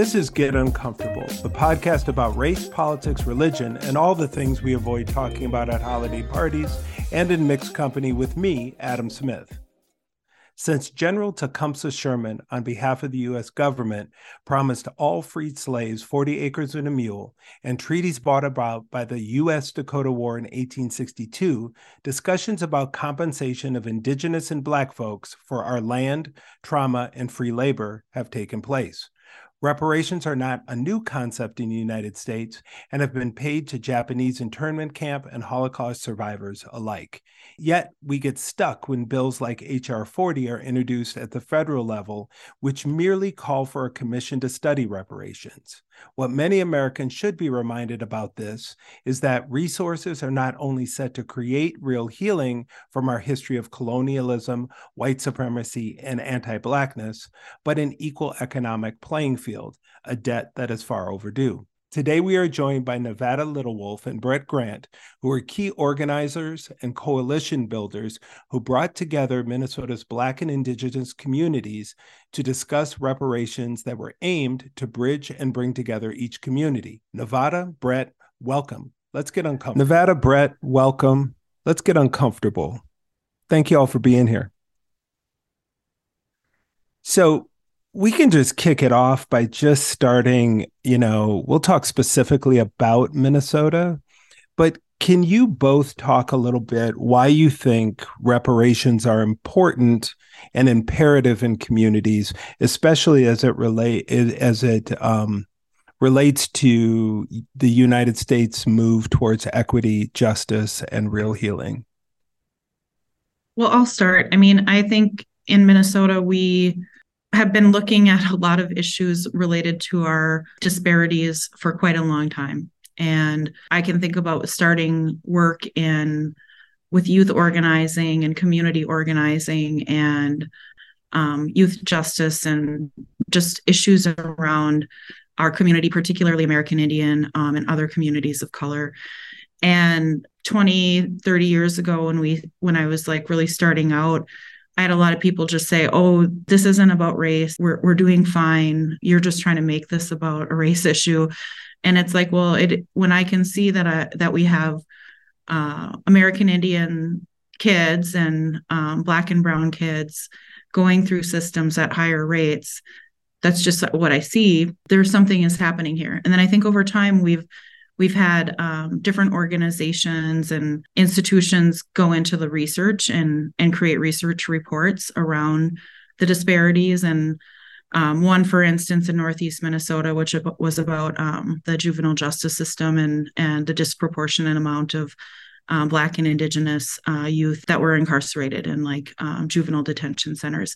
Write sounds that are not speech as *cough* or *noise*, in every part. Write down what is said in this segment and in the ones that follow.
This is Get Uncomfortable, the podcast about race, politics, religion, and all the things we avoid talking about at holiday parties and in mixed company with me, Adam Smith. Since General Tecumseh Sherman, on behalf of the U.S. government, promised all freed slaves 40 acres and a mule, and treaties brought about by the U.S. Dakota War in 1862, discussions about compensation of Indigenous and Black folks for our land, trauma, and free labor have taken place. Reparations are not a new concept in the United States and have been paid to Japanese internment camp and Holocaust survivors alike. Yet we get stuck when bills like H.R. 40 are introduced at the federal level, which merely call for a commission to study reparations. What many Americans should be reminded about this is that resources are not only set to create real healing from our history of colonialism, white supremacy, and anti Blackness, but an equal economic playing field, a debt that is far overdue. Today, we are joined by Nevada Littlewolf and Brett Grant, who are key organizers and coalition builders who brought together Minnesota's Black and Indigenous communities to discuss reparations that were aimed to bridge and bring together each community. Nevada, Brett, welcome. Let's get uncomfortable. Nevada, Brett, welcome. Let's get uncomfortable. Thank you all for being here. So, we can just kick it off by just starting, you know, we'll talk specifically about Minnesota, but can you both talk a little bit why you think reparations are important and imperative in communities, especially as it relate as it um, relates to the United States move towards equity, justice, and real healing? Well, I'll start. I mean, I think in Minnesota we have been looking at a lot of issues related to our disparities for quite a long time. And I can think about starting work in with youth organizing and community organizing and um, youth justice and just issues around our community, particularly American Indian um, and other communities of color. And 20, 30 years ago, when we when I was like really starting out, I had a lot of people just say, "Oh, this isn't about race. We're we're doing fine. You're just trying to make this about a race issue." And it's like, well, it when I can see that I, that we have uh, American Indian kids and um, Black and Brown kids going through systems at higher rates, that's just what I see. There's something is happening here. And then I think over time we've We've had um, different organizations and institutions go into the research and and create research reports around the disparities and um, one, for instance, in Northeast Minnesota, which was about um, the juvenile justice system and and the disproportionate amount of um, Black and Indigenous uh, youth that were incarcerated in like um, juvenile detention centers.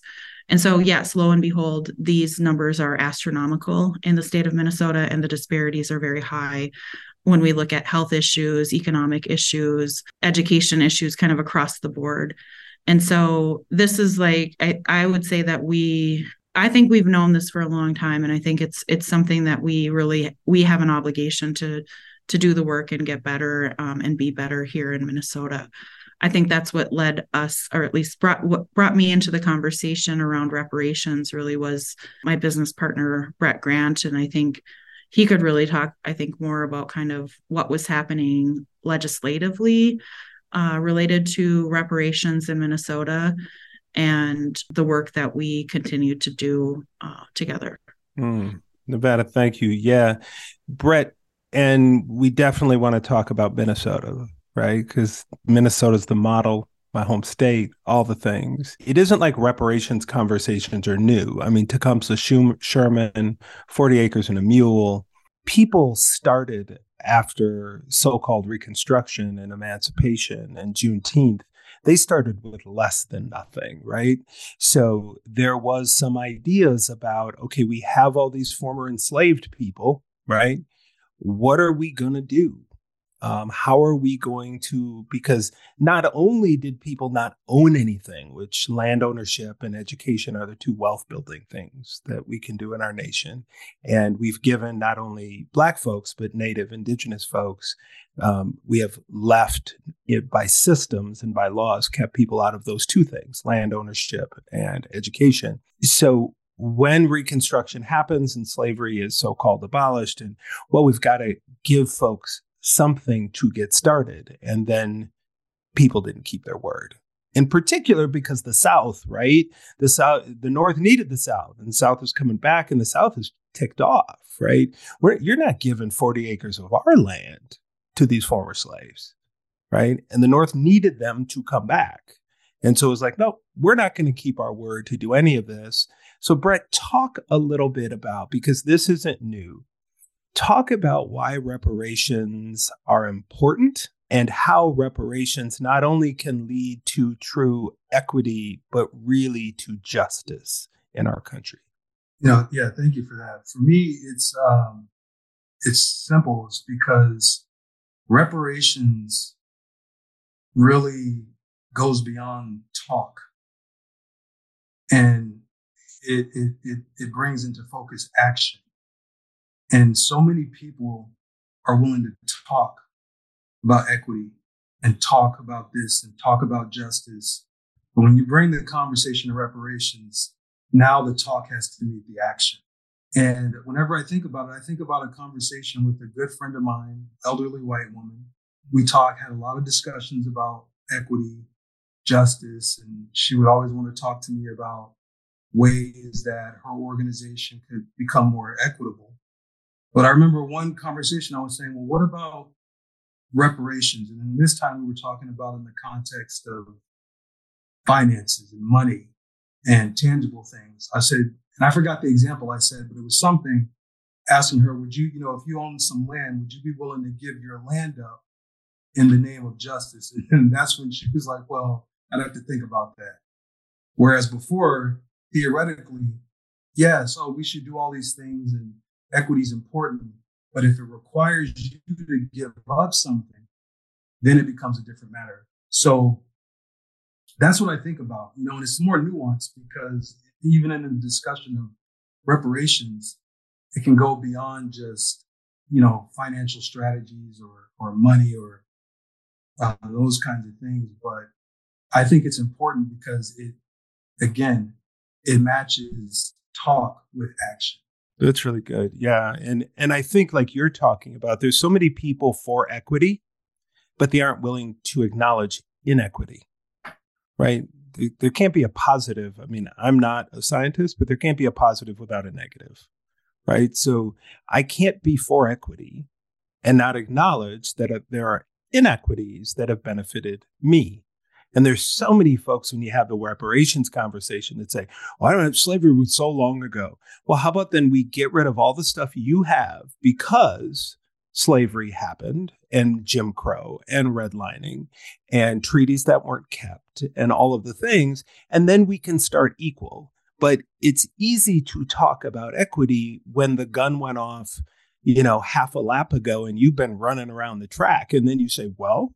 And so, yes, lo and behold, these numbers are astronomical in the state of Minnesota, and the disparities are very high when we look at health issues, economic issues, education issues, kind of across the board. And so this is like I, I would say that we I think we've known this for a long time and I think it's it's something that we really we have an obligation to to do the work and get better um, and be better here in Minnesota. I think that's what led us, or at least brought what brought me into the conversation around reparations. Really was my business partner Brett Grant, and I think he could really talk, I think, more about kind of what was happening legislatively uh, related to reparations in Minnesota and the work that we continue to do uh, together. Mm. Nevada, thank you. Yeah. Brett, and we definitely want to talk about Minnesota, right? Because Minnesota's the model my home state, all the things. It isn't like reparations conversations are new. I mean, Tecumseh Sherman, 40 acres and a mule. People started after so called Reconstruction and Emancipation and Juneteenth. They started with less than nothing, right? So there was some ideas about okay, we have all these former enslaved people, right? What are we going to do? Um, how are we going to? Because not only did people not own anything, which land ownership and education are the two wealth building things that we can do in our nation. And we've given not only Black folks, but Native, Indigenous folks, um, we have left it by systems and by laws, kept people out of those two things land ownership and education. So when Reconstruction happens and slavery is so called abolished, and well, we've got to give folks something to get started. And then people didn't keep their word. In particular, because the South, right? The South, the North needed the South, and the South was coming back, and the South is ticked off, right? We're, you're not giving 40 acres of our land to these former slaves, right? And the North needed them to come back. And so it was like, no, we're not going to keep our word to do any of this. So, Brett, talk a little bit about because this isn't new. Talk about why reparations are important and how reparations not only can lead to true equity, but really to justice in our country. Yeah, yeah, thank you for that. For me, it's um, it's simple. It's because reparations really goes beyond talk. And it, it, it, it brings into focus action. And so many people are willing to talk about equity and talk about this and talk about justice. But when you bring the conversation to reparations, now the talk has to meet the action. And whenever I think about it, I think about a conversation with a good friend of mine, elderly white woman. We talked, had a lot of discussions about equity, justice, and she would always want to talk to me about ways that her organization could become more equitable. But I remember one conversation I was saying, well, what about reparations? And this time we were talking about in the context of finances and money and tangible things. I said, and I forgot the example I said, but it was something asking her, would you, you know, if you own some land, would you be willing to give your land up in the name of justice? *laughs* And that's when she was like, well, I'd have to think about that. Whereas before, theoretically, yes, oh, we should do all these things and equity is important. But if it requires you to give up something, then it becomes a different matter. So that's what I think about, you know, and it's more nuanced because even in the discussion of reparations, it can go beyond just, you know, financial strategies or, or money or uh, those kinds of things. But I think it's important because it, again, it matches talk with action. That's really good. Yeah. And and I think like you're talking about, there's so many people for equity, but they aren't willing to acknowledge inequity. Right? There can't be a positive. I mean, I'm not a scientist, but there can't be a positive without a negative. Right? So I can't be for equity and not acknowledge that uh, there are inequities that have benefited me and there's so many folks when you have the reparations conversation that say, well, I don't have slavery was so long ago. Well, how about then we get rid of all the stuff you have because slavery happened and Jim Crow and redlining and treaties that weren't kept and all of the things. And then we can start equal. But it's easy to talk about equity when the gun went off, you know, half a lap ago and you've been running around the track. And then you say, well,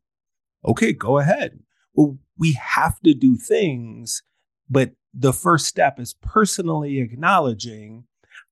okay, go ahead well, we have to do things, but the first step is personally acknowledging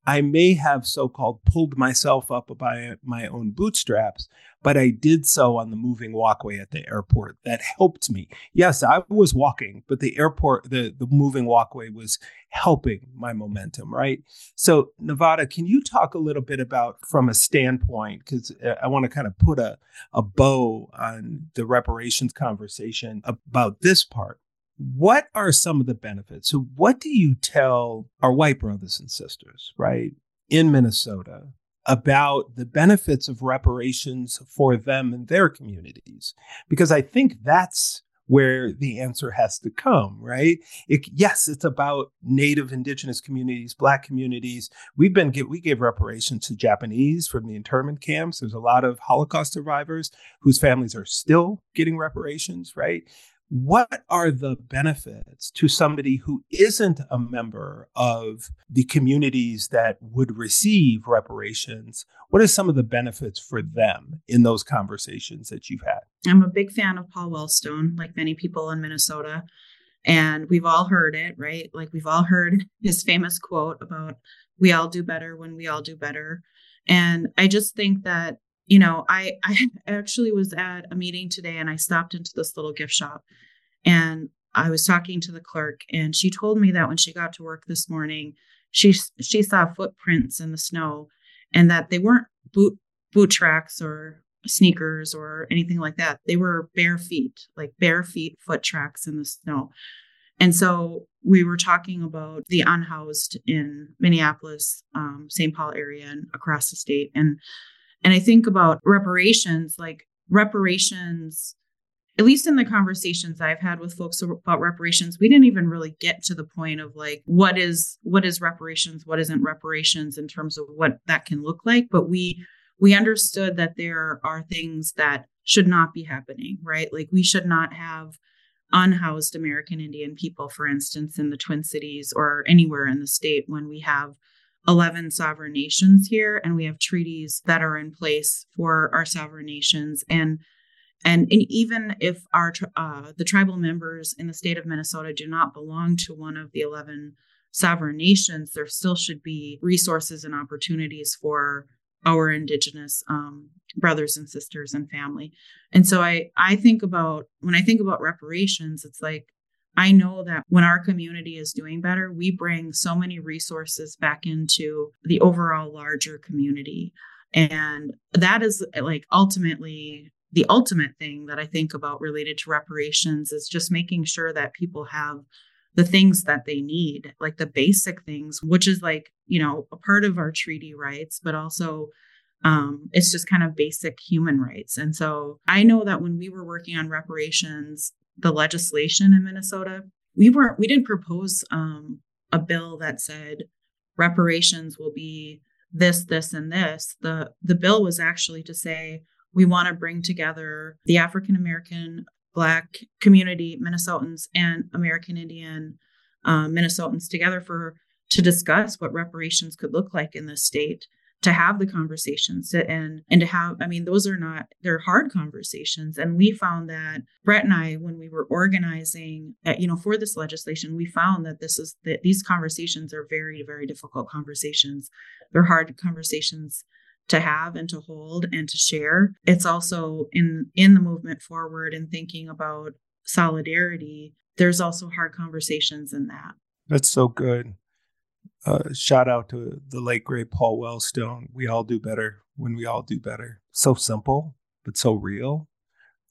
I may have so called pulled myself up by my own bootstraps, but I did so on the moving walkway at the airport. That helped me. Yes, I was walking, but the airport, the, the moving walkway was helping my momentum, right? So, Nevada, can you talk a little bit about from a standpoint, because uh, I want to kind of put a, a bow on the reparations conversation about this part what are some of the benefits? So, what do you tell our white brothers and sisters, right, in Minnesota about the benefits of reparations for them and their communities? Because I think that's where the answer has to come, right? It, yes, it's about Native, Indigenous communities, Black communities. We've been we gave reparations to Japanese from the internment camps. There's a lot of Holocaust survivors whose families are still getting reparations, right? What are the benefits to somebody who isn't a member of the communities that would receive reparations? What are some of the benefits for them in those conversations that you've had? I'm a big fan of Paul Wellstone, like many people in Minnesota. And we've all heard it, right? Like we've all heard *laughs* his famous quote about we all do better when we all do better. And I just think that you know, I *laughs* I actually was at a meeting today and I stopped into this little gift shop and I was talking to the clerk and she told me that when she got to work this morning, she she saw footprints in the snow and that they weren't boot boot tracks or sneakers or anything like that. They were bare feet, like bare feet foot tracks in the snow. And so we were talking about the unhoused in Minneapolis, um, St. Paul area, and across the state. And and I think about reparations, like reparations. At least in the conversations I've had with folks about reparations, we didn't even really get to the point of like what is what is reparations, what isn't reparations in terms of what that can look like. But we we understood that there are things that should not be happening, right? Like we should not have unhoused American Indian people, for instance, in the Twin Cities or anywhere in the state when we have 11 sovereign nations here and we have treaties that are in place for our sovereign nations. And and, and even if our uh, the tribal members in the state of Minnesota do not belong to one of the 11 sovereign nations there still should be resources and opportunities for our indigenous um, brothers and sisters and family. And so i i think about when i think about reparations it's like i know that when our community is doing better we bring so many resources back into the overall larger community. And that is like ultimately the ultimate thing that i think about related to reparations is just making sure that people have the things that they need, like the basic things, which is like, you know, a part of our treaty rights, but also um, it's just kind of basic human rights. And so I know that when we were working on reparations, the legislation in Minnesota, we weren't, we didn't propose um, a bill that said reparations will be this, this, and this. The the bill was actually to say we want to bring together the African American Black community, Minnesotans, and American Indian uh, Minnesotans together for to discuss what reparations could look like in the state to have the conversations and and to have i mean those are not they're hard conversations. And we found that brett and i when we were organizing at, you know for this legislation we found that this is that these conversations are very very difficult conversations. They're hard conversations to have and to hold and to share. It's also in in the movement forward and thinking about solidarity there's also hard conversations in that. That's so good uh, shout out to the late great paul wellstone we all do better when we all do better so simple but so real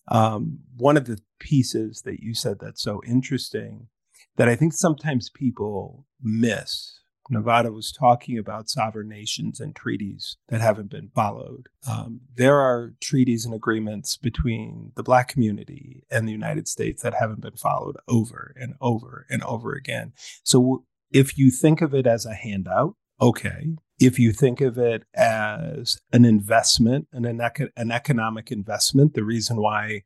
um, one of the pieces that you said that's so interesting that i think sometimes people miss Nevada was talking about sovereign nations and treaties that haven't been followed. Um, there are treaties and agreements between the Black community and the United States that haven't been followed over and over and over again. So if you think of it as a handout, okay. If you think of it as an investment an, an economic investment, the reason why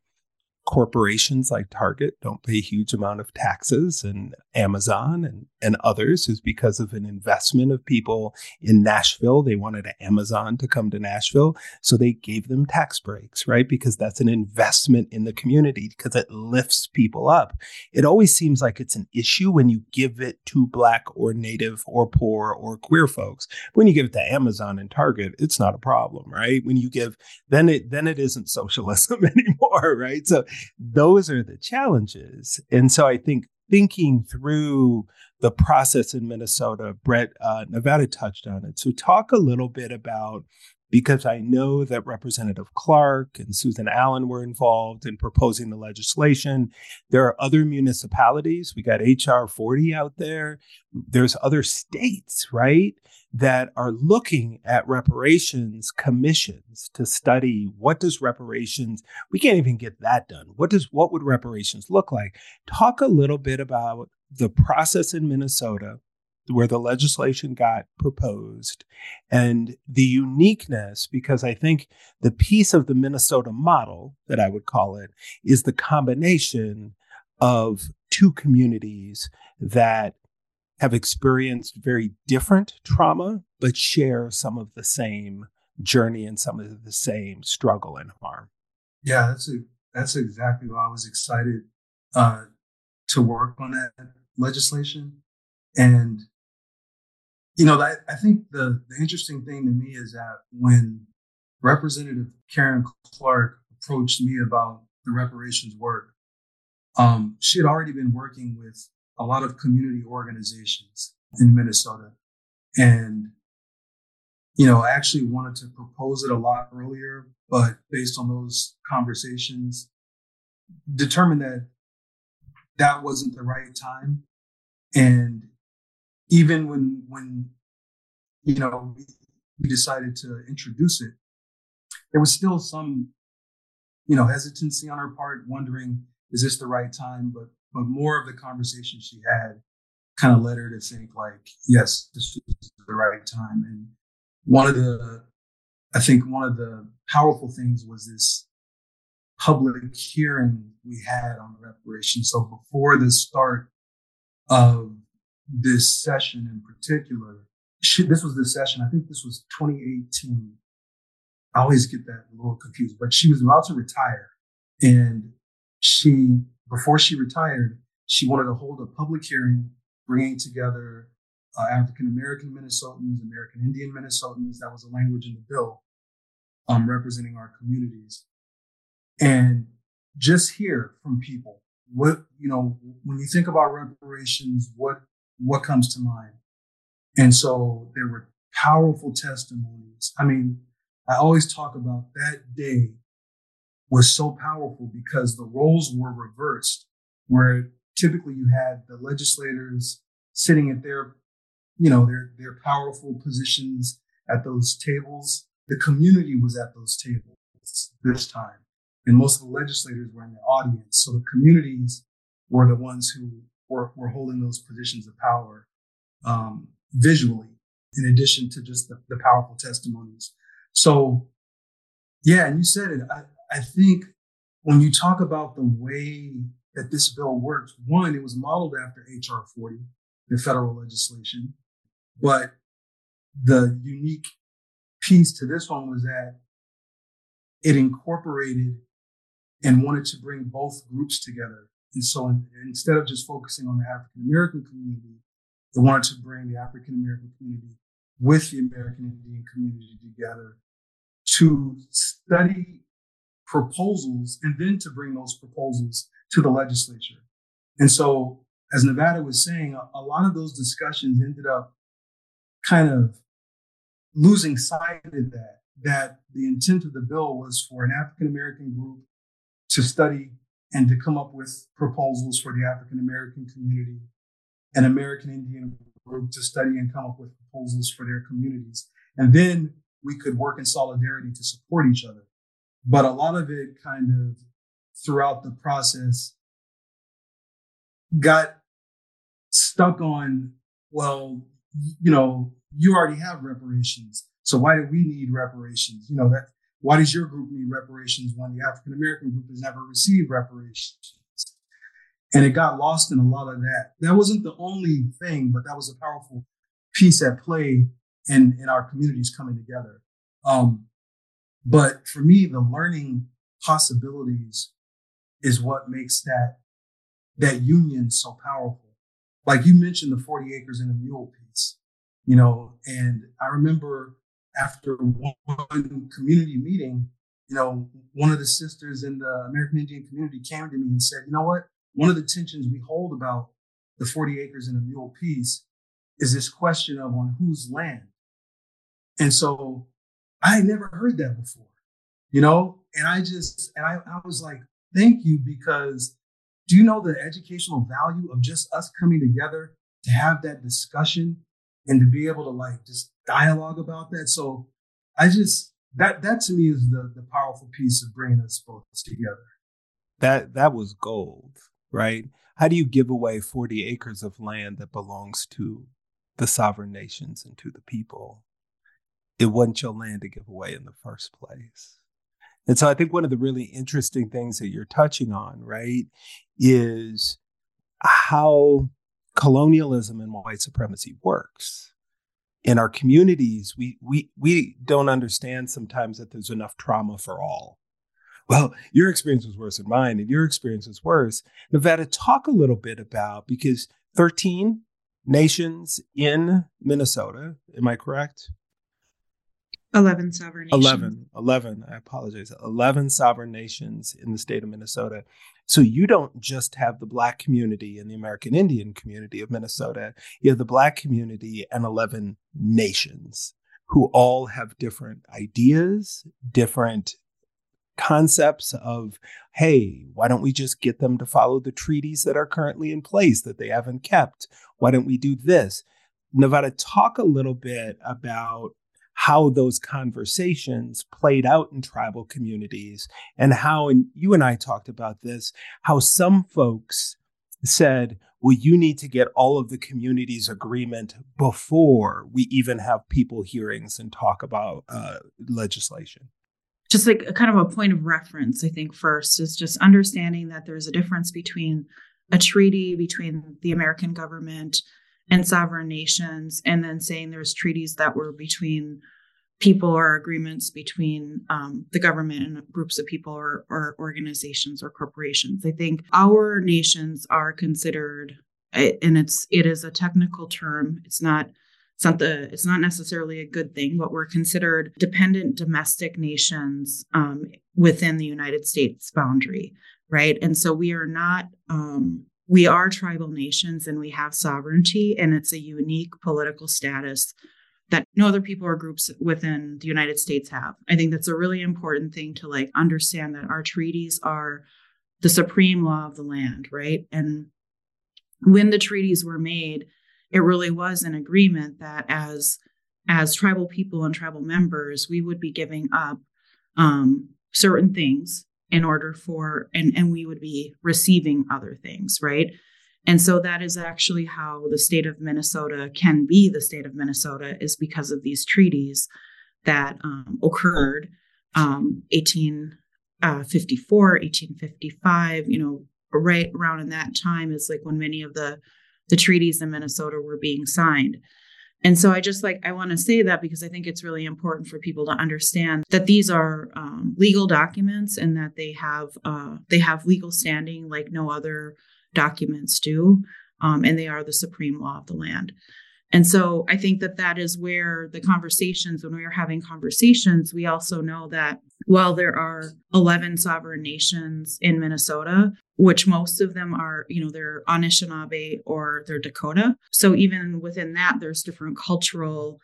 corporations like Target don't pay huge amount of taxes and Amazon and, and others is because of an investment of people in Nashville. They wanted Amazon to come to Nashville. So they gave them tax breaks, right? Because that's an investment in the community because it lifts people up. It always seems like it's an issue when you give it to Black or Native or poor or queer folks. When you give it to Amazon and Target, it's not a problem, right? When you give, then it then it isn't *laughs* socialism *laughs* anymore, right? So those are the challenges. And so I think thinking through the process in Minnesota, Brett uh, Nevada touched on it. So talk a little bit about because I know that Representative Clark and Susan Allen were involved in proposing the legislation. There are other municipalities. We got HR 40 out there. There's other states, right, that are looking at reparations commissions to study what does reparations we can't even get that done. What does what would reparations look like? Talk a little bit about the process in minnesota where the legislation got proposed and the uniqueness because i think the piece of the minnesota model that i would call it is the combination of two communities that have experienced very different trauma, but share some of the same journey and some of the same struggle and harm. Yeah, that's a, that's exactly why I was excited uh, to work on that legislation. And you know, I, I think the the interesting thing to me is that when Representative Karen Clark approached me about the reparations work, um, she had already been working with a lot of community organizations in Minnesota. And, you know, I actually wanted to propose it a lot earlier, but based on those conversations, determined that that wasn't the right time. And even when, when, you know, we decided to introduce it, there was still some, you know, hesitancy on our part, wondering, is this the right time? But, but more of the conversation she had kind of led her to think like, yes, this is the right time. And one of the, I think one of the powerful things was this public hearing we had on reparations. So before the start of this session in particular, she, this was the session, I think this was 2018. I always get that a little confused, but she was about to retire. And she, before she retired, she wanted to hold a public hearing, bringing together uh, African American Minnesotans, American Indian Minnesotans. That was a language in the bill, um, representing our communities. And just hear from people what, you know, when you think about reparations, what, what comes to mind? And so there were powerful testimonies. I mean, I always talk about that day was so powerful because the roles were reversed, where typically you had the legislators sitting at their, you know, their, their powerful positions at those tables. The community was at those tables this time. And most of the legislators were in the audience. So the communities were the ones who were, were holding those positions of power um, visually, in addition to just the, the powerful testimonies. So, yeah, and you said it. I, I think when you talk about the way that this bill works, one, it was modeled after H.R. 40, the federal legislation. But the unique piece to this one was that it incorporated and wanted to bring both groups together. And so in, instead of just focusing on the African American community, it wanted to bring the African American community with the American Indian community together to study proposals and then to bring those proposals to the legislature. And so, as Nevada was saying, a, a lot of those discussions ended up kind of losing sight of that, that the intent of the bill was for an African American group to study and to come up with proposals for the African American community, an American Indian group to study and come up with proposals for their communities. And then we could work in solidarity to support each other. But a lot of it kind of throughout the process got stuck on, well, you know, you already have reparations. So why do we need reparations? You know, that why does your group need reparations when the African American group has never received reparations? And it got lost in a lot of that. That wasn't the only thing, but that was a powerful piece at play in, in our communities coming together. Um, but for me, the learning possibilities is what makes that, that union so powerful. Like you mentioned the 40 acres and a mule piece, you know, and I remember after one community meeting, you know, one of the sisters in the American Indian community came to me and said, you know what? One of the tensions we hold about the 40 acres and a mule piece is this question of on whose land. And so I had never heard that before, you know? And I just, and I, I was like, thank you because do you know the educational value of just us coming together to have that discussion and to be able to like just dialogue about that? So I just, that, that to me is the, the powerful piece of bringing us both together. That, that was gold, right? How do you give away 40 acres of land that belongs to the sovereign nations and to the people? It wasn't your land to give away in the first place. And so I think one of the really interesting things that you're touching on, right, is how colonialism and white supremacy works. In our communities, we we we don't understand sometimes that there's enough trauma for all. Well, your experience was worse than mine, and your experience was worse. Nevada, talk a little bit about because 13 nations in Minnesota, am I correct? 11 sovereign nations. 11, 11, I apologize. 11 sovereign nations in the state of Minnesota. So you don't just have the Black community and the American Indian community of Minnesota, you have the Black community and 11 nations who all have different ideas, different concepts of, hey, why don't we just get them to follow the treaties that are currently in place that they haven't kept? Why don't we do this? Nevada, talk a little bit about how those conversations played out in tribal communities and how, and you and I talked about this, how some folks said, well, you need to get all of the community's agreement before we even have people hearings and talk about uh, legislation. Just like a kind of a point of reference, I think, first is just understanding that there's a difference between a treaty between the American government and sovereign nations, and then saying there's treaties that were between people or agreements between um, the government and groups of people or, or organizations or corporations. I think our nations are considered, and it's it is a technical term. It's not it's not the it's not necessarily a good thing but we're considered dependent domestic nations um, within the united states boundary right and so we are not um, we are tribal nations and we have sovereignty and it's a unique political status that no other people or groups within the united states have. I think that's a really important thing to like understand that our treaties are the supreme law of the land right? And when the treaties were made it really was an agreement that as as tribal people and tribal members, we would be giving up um, certain things in order for and and we would be receiving other things, right? And so that is actually how the state of Minnesota can be the state of Minnesota is because of these treaties that um, occurred um, 1854, 1855, you know, right around in that time is like when many of the the treaties in Minnesota were being signed. And so I just like, I want to say that because I think it's really important for people to understand that these are um, legal documents and that they have uh, they have legal standing like no other documents do, um, and they are the supreme law of the land. And so I think that that is where the conversations, when we are having conversations, we also know that while there are 11 sovereign nations in Minnesota, which most of them are, you know, they're Anishinaabe or they're Dakota. So even within that, there's different cultural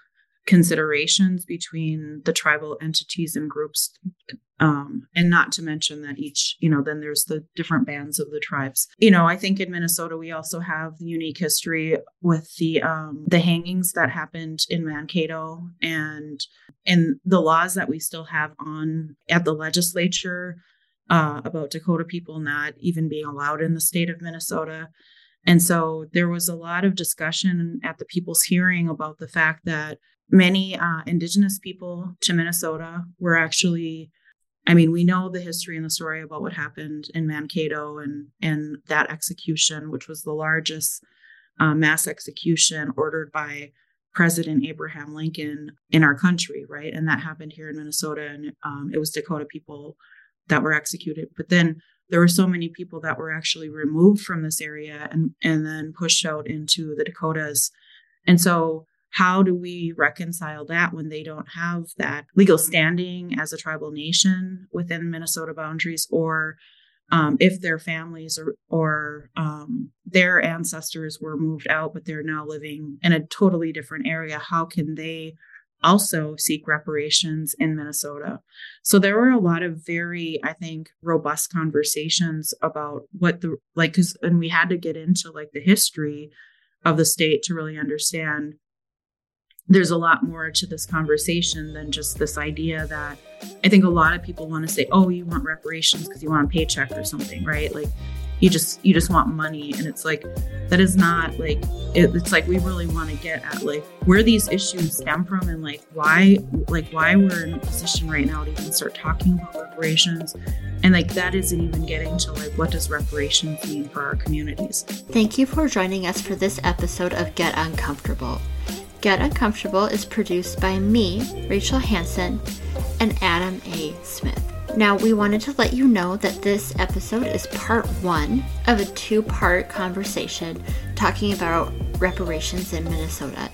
considerations between the tribal entities and groups um, and not to mention that each you know then there's the different bands of the tribes. You know i think in minnesota we also have the unique history with the um, the hangings that happened in mankato and and the laws that we still have on at the legislature uh, about dakota people not even being allowed in the state of minnesota. And so there was a lot of discussion at the people's hearing about the fact that many uh, indigenous people to Minnesota were actually I mean, we know the history and the story about what happened in Mankato and and that execution, which was the largest uh, mass execution ordered by President Abraham Lincoln in our country, right? And that happened here in Minnesota, and um, it was Dakota people that were executed. But then there were so many people that were actually removed from this area and and then pushed out into the Dakotas, and so how do we reconcile that when they don't have that legal standing as a tribal nation within Minnesota boundaries or um, if their families or, or um, their ancestors were moved out, but they're now living in a totally different area, how can they also seek reparations in Minnesota? So there were a lot of very, I think, robust conversations about what the like, because, and we had to get into like the history of the state to really understand there's a lot more to this conversation than just this idea that I think a lot of people want to say, "Oh, you want reparations because you want a paycheck or something," right? Like you just you just want money, and it's like that is not like it, it's like we really want to get at like where these issues stem from and like why like why we're in a position right now to even start talking about reparations, and like that isn't even getting to like what does reparations mean for our communities. Thank you for joining us for this episode of Get Uncomfortable. Get Uncomfortable is produced by me, Rachel Hanson, and Adam A. Smith. Now, we wanted to let you know that this episode is part one of a two part conversation talking about reparations in Minnesota.